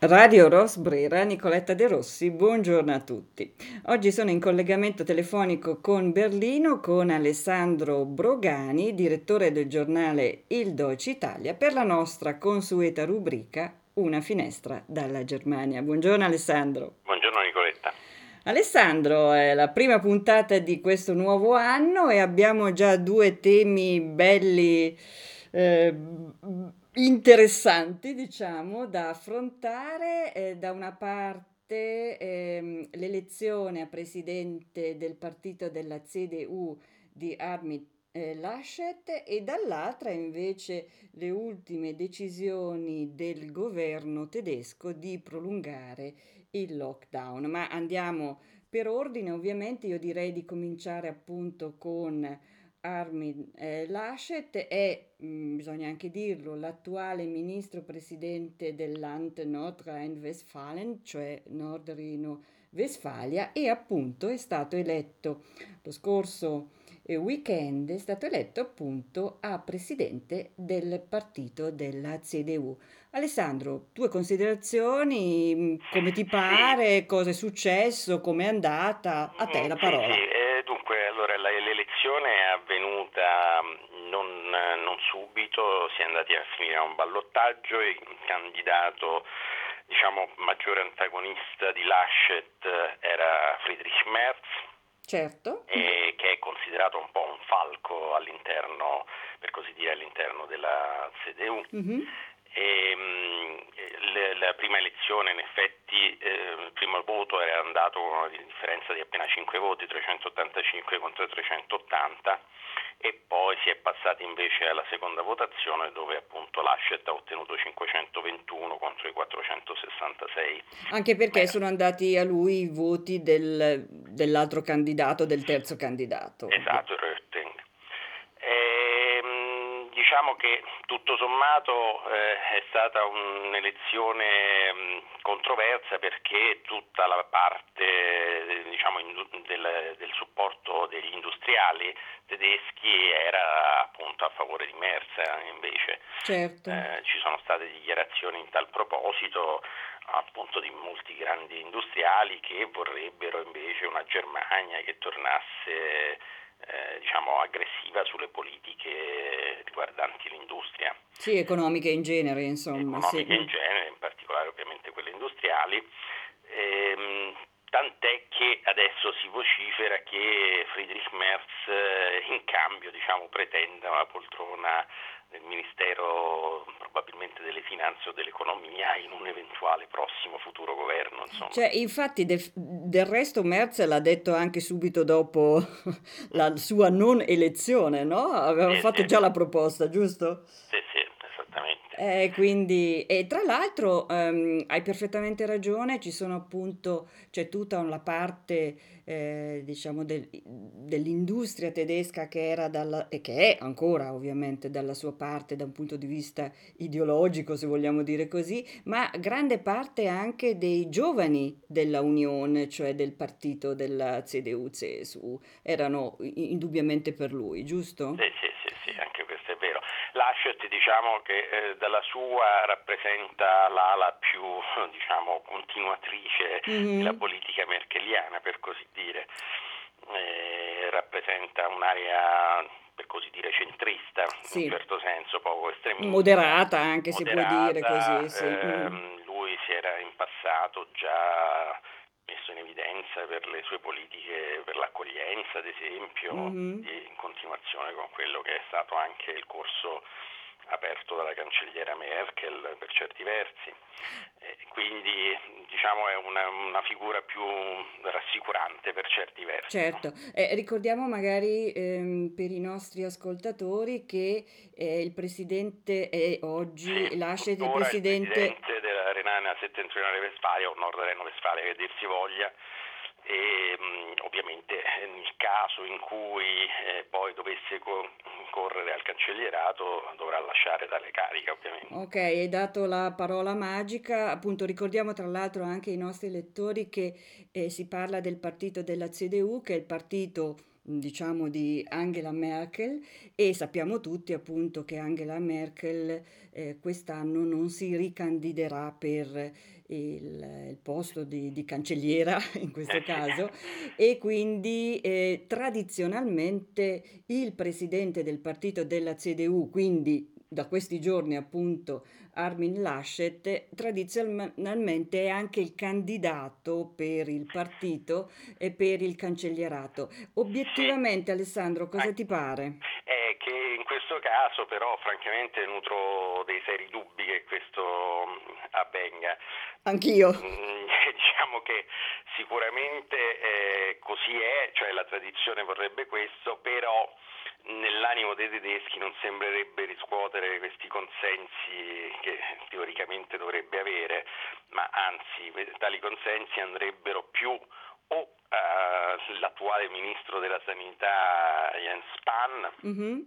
Radio Rosbrera, Nicoletta De Rossi, buongiorno a tutti. Oggi sono in collegamento telefonico con Berlino con Alessandro Brogani, direttore del giornale Il Deutsche Italia, per la nostra consueta rubrica Una finestra dalla Germania. Buongiorno Alessandro. Buongiorno Nicoletta. Alessandro, è la prima puntata di questo nuovo anno e abbiamo già due temi belli. Eh, interessanti, diciamo, da affrontare. Eh, da una parte ehm, l'elezione a presidente del partito della CDU di Armin eh, Laschet e dall'altra invece le ultime decisioni del governo tedesco di prolungare il lockdown. Ma andiamo per ordine, ovviamente io direi di cominciare appunto con Armin eh, Laschet è, mh, mm, bisogna anche dirlo, l'attuale ministro presidente dell'Ant Nordrhein-Westfalen, cioè Nord-Rino-Westfalia, e appunto è stato eletto lo scorso eh, weekend, è stato eletto appunto a presidente del partito della CDU. Alessandro, tue considerazioni, mm, come ti pare, cosa è successo, come è andata? A te la parola. Sì, sì. Eh, dunque, allora, l'elezione è avvenuta mm, non, non, subito, si è andati a finire a un ballottaggio e il candidato diciamo, maggiore antagonista di Laschet era Friedrich Merz. Certo. E, che è considerato un po' un falco all'interno, per così dire, all'interno della CDU. Mm-hmm. E, mh, la prima elezione in effetti eh, il primo voto era andato con una differenza di appena 5 voti, 385 contro 380 e poi si è passati invece alla seconda votazione dove appunto Laschet ha ottenuto 521 contro i 466. Anche perché Beh. sono andati a lui i voti del, dell'altro candidato, del terzo candidato. Esatto, il Diciamo che tutto sommato eh, è stata un'elezione mh, controversa perché tutta la parte diciamo, del, del, supporto degli industriali tedeschi era appunto a favore di Merz invece. Certo. Eh, ci sono state dichiarazioni in tal proposito appunto di molti grandi industriali che vorrebbero invece una Germania che tornasse eh, diciamo, aggressiva sulle politiche riguardanti l'industria. Sì, economiche in genere, insomma. Economiche sì. in genere, in particolare ovviamente quelle industriali. Ehm, tant'è che adesso si vocifera che Friedrich Merz eh, in cambio diciamo, pretenda una poltrona nel Ministero probabilmente delle Finanze o dell'Economia in un eventuale prossimo futuro governo. Insomma. Cioè, infatti, de, del resto Merz l'ha detto anche subito dopo la sua non elezione, no? Aveva sì, fatto sì. già la proposta, giusto? Eh, quindi, e tra l'altro um, hai perfettamente ragione, ci sono appunto, c'è tutta una parte eh, diciamo del, dell'industria tedesca che era dalla, e che è ancora ovviamente dalla sua parte da un punto di vista ideologico, se vogliamo dire così, ma grande parte anche dei giovani della Unione, cioè del partito della CDU-CSU, erano indubbiamente per lui, giusto? Sì, sì anche questo è vero. Laschet diciamo che eh, dalla sua rappresenta l'ala più diciamo, continuatrice mm-hmm. della politica merkeliana per così dire, eh, rappresenta un'area per così dire centrista sì. in un certo senso, poco estremista. Moderata anche Moderata, si può dire così. Sì. Ehm, mm. Lui si era in passato già messo in evidenza per le sue politiche per l'accoglienza, ad esempio, mm-hmm. in continuazione con quello che è stato anche il corso aperto dalla cancelliera Merkel per certi versi. Eh, quindi diciamo è una, una, figura più rassicurante per certi versi. Certo, eh, ricordiamo magari ehm, per i nostri ascoltatori che eh, il presidente è oggi, sì, lascia il presidente... Il presidente della Renania Settentrionale Vestfalia o Nord Reno Vestfalia che dir si voglia e mh, ovviamente nel caso in cui eh, poi dovesse co- correre al cancellierato dovrà lasciare dalle cariche ovviamente. Ok, hai dato la parola magica, appunto ricordiamo tra l'altro anche ai nostri lettori che eh, si parla del partito della CDU che è il partito diciamo di Angela Merkel e sappiamo tutti appunto che Angela Merkel eh, quest'anno non si ricandiderà per il, il posto di, di, cancelliera in questo caso e quindi eh, tradizionalmente il presidente del partito della CDU, quindi da questi giorni appunto Armin Laschet, tradizionalmente è anche il candidato per il partito e per il cancellierato. Obiettivamente Alessandro, cosa ti pare? È che in questo caso però francamente nutro dei seri dubbi che questo avvenga. Anch'io. Mm, diciamo che sicuramente eh, così è, cioè la tradizione vorrebbe questo, però nell'animo dei tedeschi non sembrerebbe riscuotere questi consensi che teoricamente dovrebbe avere, ma anzi tali consensi andrebbero più o all'attuale ministro della sanità Jens Spahn, mm-hmm.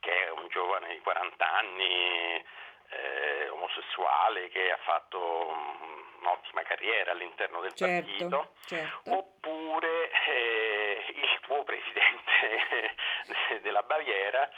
che è un giovane di 40 anni, eh, omosessuale, che ha fatto un'ottima carriera all'interno del certo, partito, certo. oppure eh, il tuo presidente della Baviera,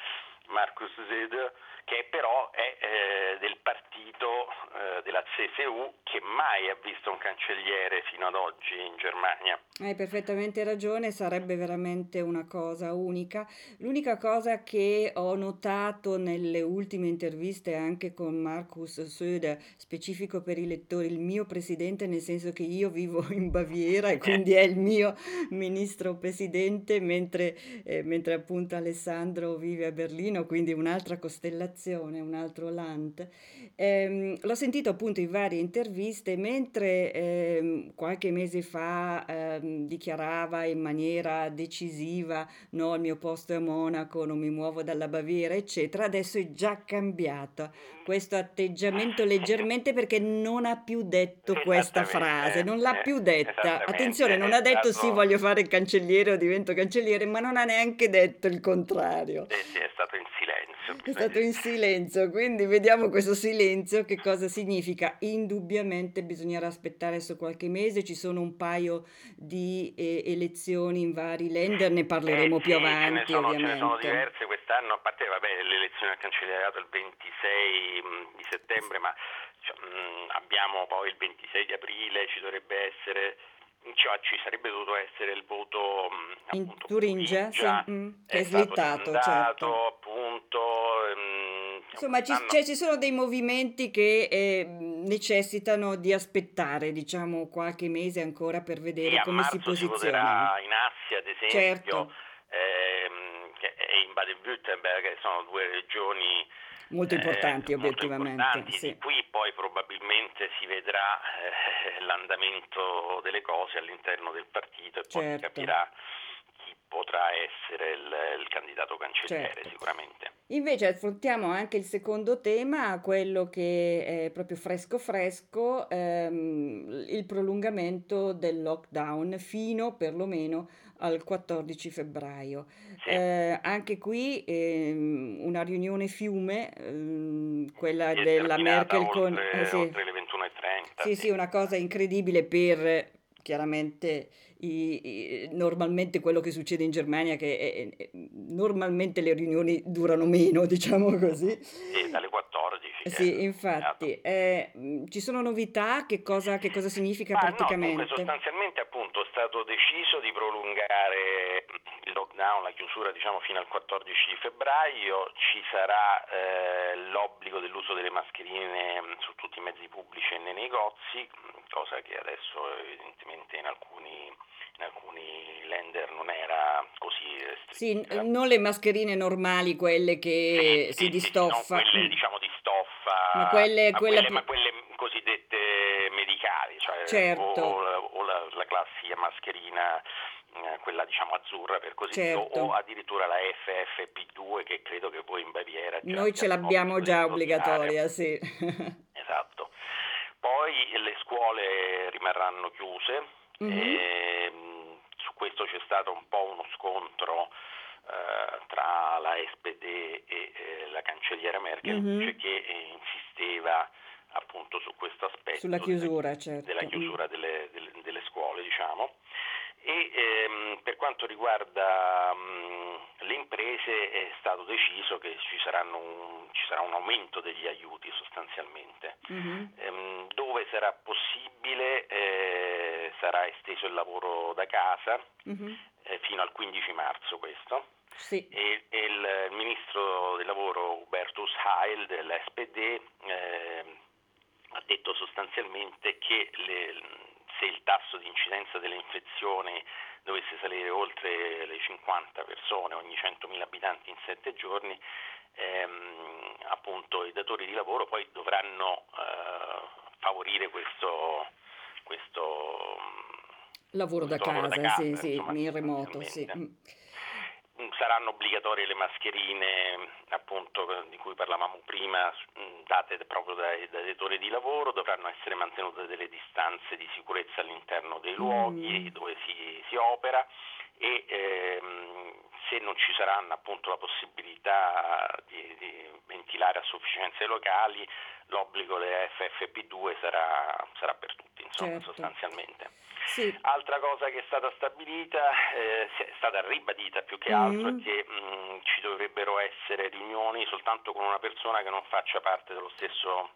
Markus Söder, che però è eh, del partito eh, della CSU che mai ha visto un cancelliere fino ad oggi in Germania. Hai perfettamente ragione, sarebbe veramente una cosa unica. L'unica cosa che ho notato nelle ultime interviste anche con Markus Söder, specifico per i lettori, il mio presidente, nel senso che io vivo in Baviera e quindi è il mio ministro presidente, mentre, eh, mentre appunto Alessandro vive a Berlino, quindi un'altra costellazione un altro Land. Eh, l'ho sentito appunto in varie interviste mentre eh, qualche mese fa eh, dichiarava in maniera decisiva no, il mio posto è a Monaco, non mi muovo dalla Baviera, eccetera, adesso è già cambiato questo atteggiamento leggermente perché non ha più detto questa frase, non l'ha più detta. Attenzione, non ha detto sì, voglio fare il cancelliere o divento cancelliere, ma non ha neanche detto il contrario. Sì, sì, è stato in silenzio. È stato in silenzio, quindi vediamo questo silenzio che cosa significa. Indubbiamente bisognerà aspettare su qualche mese, ci sono un paio di eh, elezioni in vari lender, ne parleremo eh, più avanti ce sono, ovviamente. Ce ne sono diverse quest'anno, a parte vabbè, l'elezione al cancellierato il 26 mm, di settembre, ma cioè, mh, mm, abbiamo poi il 26 di aprile, ci dovrebbe essere cioè, ci sarebbe dovuto essere il voto mm, in Turingia, sì, mm, che è, è slittato, certo. appunto. Um, Insomma, ci, cioè, ci, sono dei movimenti che eh, necessitano di aspettare, diciamo, qualche mese ancora per vedere come si posizionano. in Assia, ad esempio, certo. ehm, che è in Baden-Württemberg, che sono due regioni molto importanti eh, obiettivamente. Molto importanti. Sì. Qui poi probabilmente si vedrà eh, l'andamento delle cose all'interno del partito e certo. poi si certo. capirà chi potrà essere il, il candidato cancelliere certo. sicuramente. Invece affrontiamo anche il secondo tema, quello che è proprio fresco fresco, ehm, il prolungamento del lockdown fino perlomeno al 14 febbraio. Sì. Eh, anche qui ehm, una riunione fiume, ehm, quella è della Merkel oltre, con... Eh, sì. oltre le 21.30. Sì, sì, una cosa incredibile per chiaramente i, i, normalmente quello che succede in Germania che è, è, normalmente le riunioni durano meno diciamo così sì, dalle 14 sì infatti eh, ci sono novità che cosa, che cosa significa Ma praticamente no, sostanzialmente appunto è stato di lockdown la chiusura diciamo fino al 14 febbraio ci sarà eh, l'obbligo dell'uso delle mascherine su tutti i mezzi pubblici e nei negozi cosa che adesso evidentemente in alcuni in alcuni lender non era così Sì, non le mascherine normali, quelle che sì, si sì, di stoffa. Sì, quelle diciamo di stoffa, ma quelle, ma quelle, ma quelle cosiddette medicali, cioè certo. o, o la, la, classica mascherina eh, quella diciamo azzurra per così certo. o addirittura la FFP2 che credo che voi in Baviera Noi ce l'abbiamo già obbligatoria, sì. esatto. Poi le scuole rimarranno chiuse Mm-hmm. Su questo c'è stato un po' uno scontro eh, tra la SPD e eh, la cancelliera Merkel mm-hmm. che eh, insisteva appunto su questo aspetto sulla chiusura, certo. della chiusura delle, delle, e ehm, per quanto riguarda mh, le imprese è stato deciso che ci, un, ci, sarà un aumento degli aiuti sostanzialmente. Mm-hmm. Ehm, dove sarà possibile eh, sarà esteso il lavoro da casa mm-hmm. eh, fino al 15 marzo questo. Sì. E, e il, il, ministro del lavoro Hubertus Heil dell'SPD eh, ha detto sostanzialmente che le, se il tasso di incidenza delle infezioni dovesse salire oltre le 50 persone ogni 100.000 abitanti in 7 giorni, ehm, appunto i datori di lavoro poi dovranno eh, favorire questo, questo lavoro da casa, da casa, sì, sì, in remoto, sì. Mm. Mm, saranno obbligatorie le mascherine appunto di cui parlavamo prima mm, date proprio dai, dai datori di lavoro dovranno essere mantenute delle distanze di sicurezza all'interno dei luoghi mm. dove si, si, opera e ehm, se non ci saranno appunto la possibilità di, di ventilare a sufficienza i locali l'obbligo delle FFP2 sarà, sarà per tutti insomma certo. sostanzialmente sì. Altra cosa che è stata stabilita, eh, è stata ribadita più che altro, mm. è che mh, mm, ci dovrebbero essere riunioni soltanto con una persona che non faccia parte dello stesso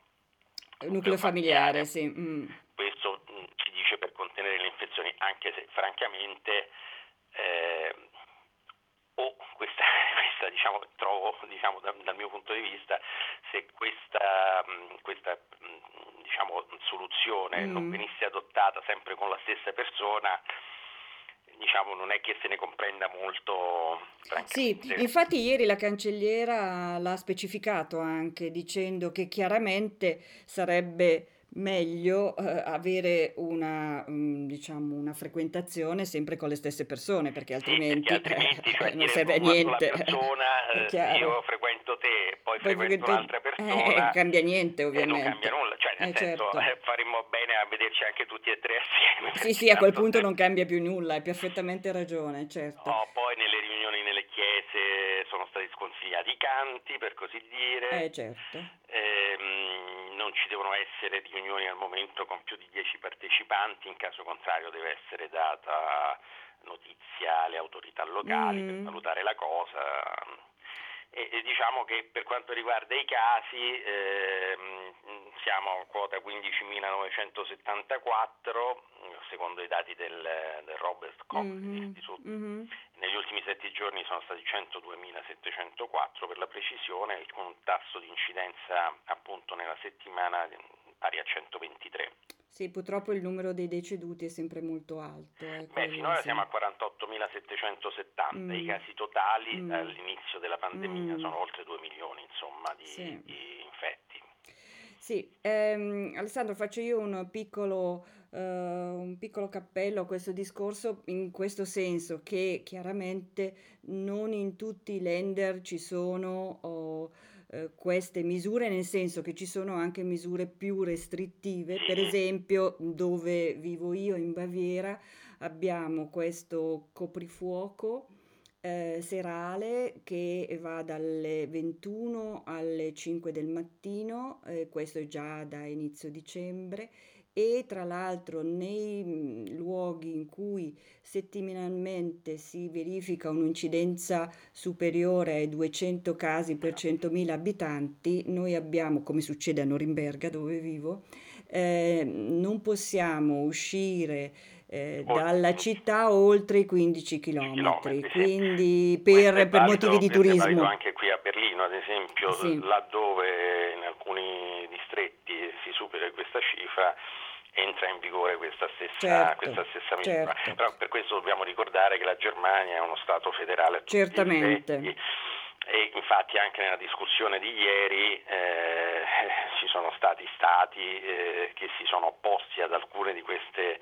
nucleo familiare. familiare. Sì. Mm. Questo mh, mm, ci dice per contenere le infezioni, anche se francamente eh, o questa, questa diciamo, trovo diciamo, dal, dal, mio punto di vista, se questa, questa diciamo, soluzione mm. non venisse adottata sempre con la stessa persona, diciamo non è che se ne comprenda molto. Sì, infatti ieri la cancelliera l'ha specificato anche dicendo che chiaramente sarebbe meglio eh, avere una, um, diciamo, una frequentazione sempre con le stesse persone perché altrimenti, sì, perché altrimenti cioè, non serve a niente. Persona, eh, io frequento te, poi, poi frequento un'altra persona. Eh, non cambia niente ovviamente. non cambia nulla, cioè nel senso certo. Eh, faremmo bene a vederci anche tutti e tre assieme. Sì, sì, a quel punto non cambia più nulla, hai perfettamente ragione, certo. No, poi nelle riunioni nelle chiese sono stati sconsigliati i canti, per così dire. Eh certo. Ehm, non ci devono essere riunioni al momento con più di 10 partecipanti, in caso contrario deve essere data notizia alle autorità locali mm. per valutare la cosa. E, e, diciamo che per quanto riguarda i casi ehm, siamo a quota 15.974 secondo i dati del, del Robert Koch mm-hmm. Mm-hmm. Negli ultimi sette giorni sono stati 102.704 per la precisione, con un tasso di incidenza appunto nella settimana pari a 123. Sì, purtroppo il numero dei deceduti è sempre molto alto. Eh, Beh, finora sì. siamo a 48.770, mm. i casi totali mm. all'inizio della pandemia mm. sono oltre 2 milioni insomma, di, sì. di infetti. Sì, ehm, Alessandro, faccio io un piccolo uh, un piccolo cappello a questo discorso in questo senso che chiaramente non in tutti i lender ci sono oh, uh, queste misure, nel senso che ci sono anche misure più restrittive, per esempio dove vivo io in Baviera abbiamo questo coprifuoco eh, serale che va dalle 21 alle 5 del mattino, eh, questo è già da inizio dicembre, e tra l'altro nei mhmm, luoghi in cui settimanalmente si verifica un'incidenza superiore ai 200 casi per 100.000 abitanti, noi abbiamo, come succede a Norimberga dove vivo, eh, non possiamo uscire eh, dalla città oltre i 15 km, quindi per, per motivi di turismo. Anche qui a Berlino, ad esempio, sì. laddove in alcuni distretti si supera questa cifra, entra in vigore questa stessa, certo, questa stessa misura. Certo. Però per questo dobbiamo ricordare che la Germania è uno Stato federale. Certamente. E infatti anche nella discussione di ieri eh, ci sono stati stati eh, che si sono opposti ad alcune di queste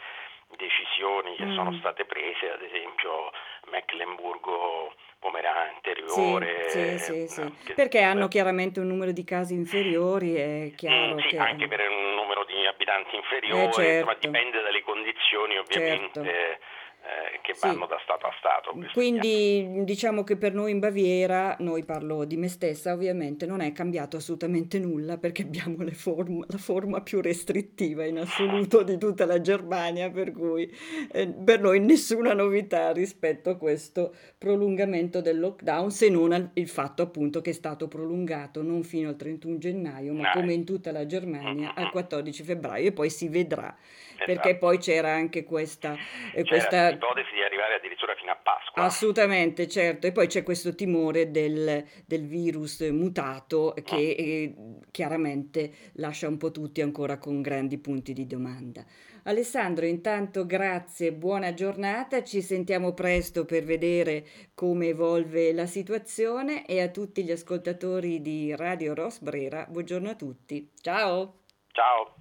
decisioni che mm. sono state prese, ad esempio Mecklenburgo Pomerania anteriore. Sì, sì, sì, sì. Perché hanno chiaramente un numero di casi inferiori, è chiaro mm, sì, che... anche per un abitanti inferiori, eh, certo. insomma dipende dalle condizioni ovviamente. Certo. Eh, che vanno sì. da Stato a Stato. Quindi diciamo che per noi in Baviera, noi parlo di me stessa ovviamente, non è cambiato assolutamente nulla perché abbiamo form- la forma più restrittiva in assoluto di tutta la Germania, per cui eh, per noi nessuna novità rispetto a questo prolungamento del lockdown, se non il fatto appunto che è stato prolungato non fino al 31 gennaio, ma come in tutta la Germania al 14 febbraio e poi si vedrà perché esatto. poi c'era anche questa, eh, questa... l'ipotesi di arrivare addirittura fino a Pasqua. Assolutamente, certo, e poi c'è questo timore del, del virus mutato che eh, chiaramente lascia un po' tutti ancora con grandi punti di domanda. Alessandro, intanto grazie, buona giornata, ci sentiamo presto per vedere come evolve la situazione e a tutti gli ascoltatori di Radio Rosbrera, buongiorno a tutti. Ciao! Ciao!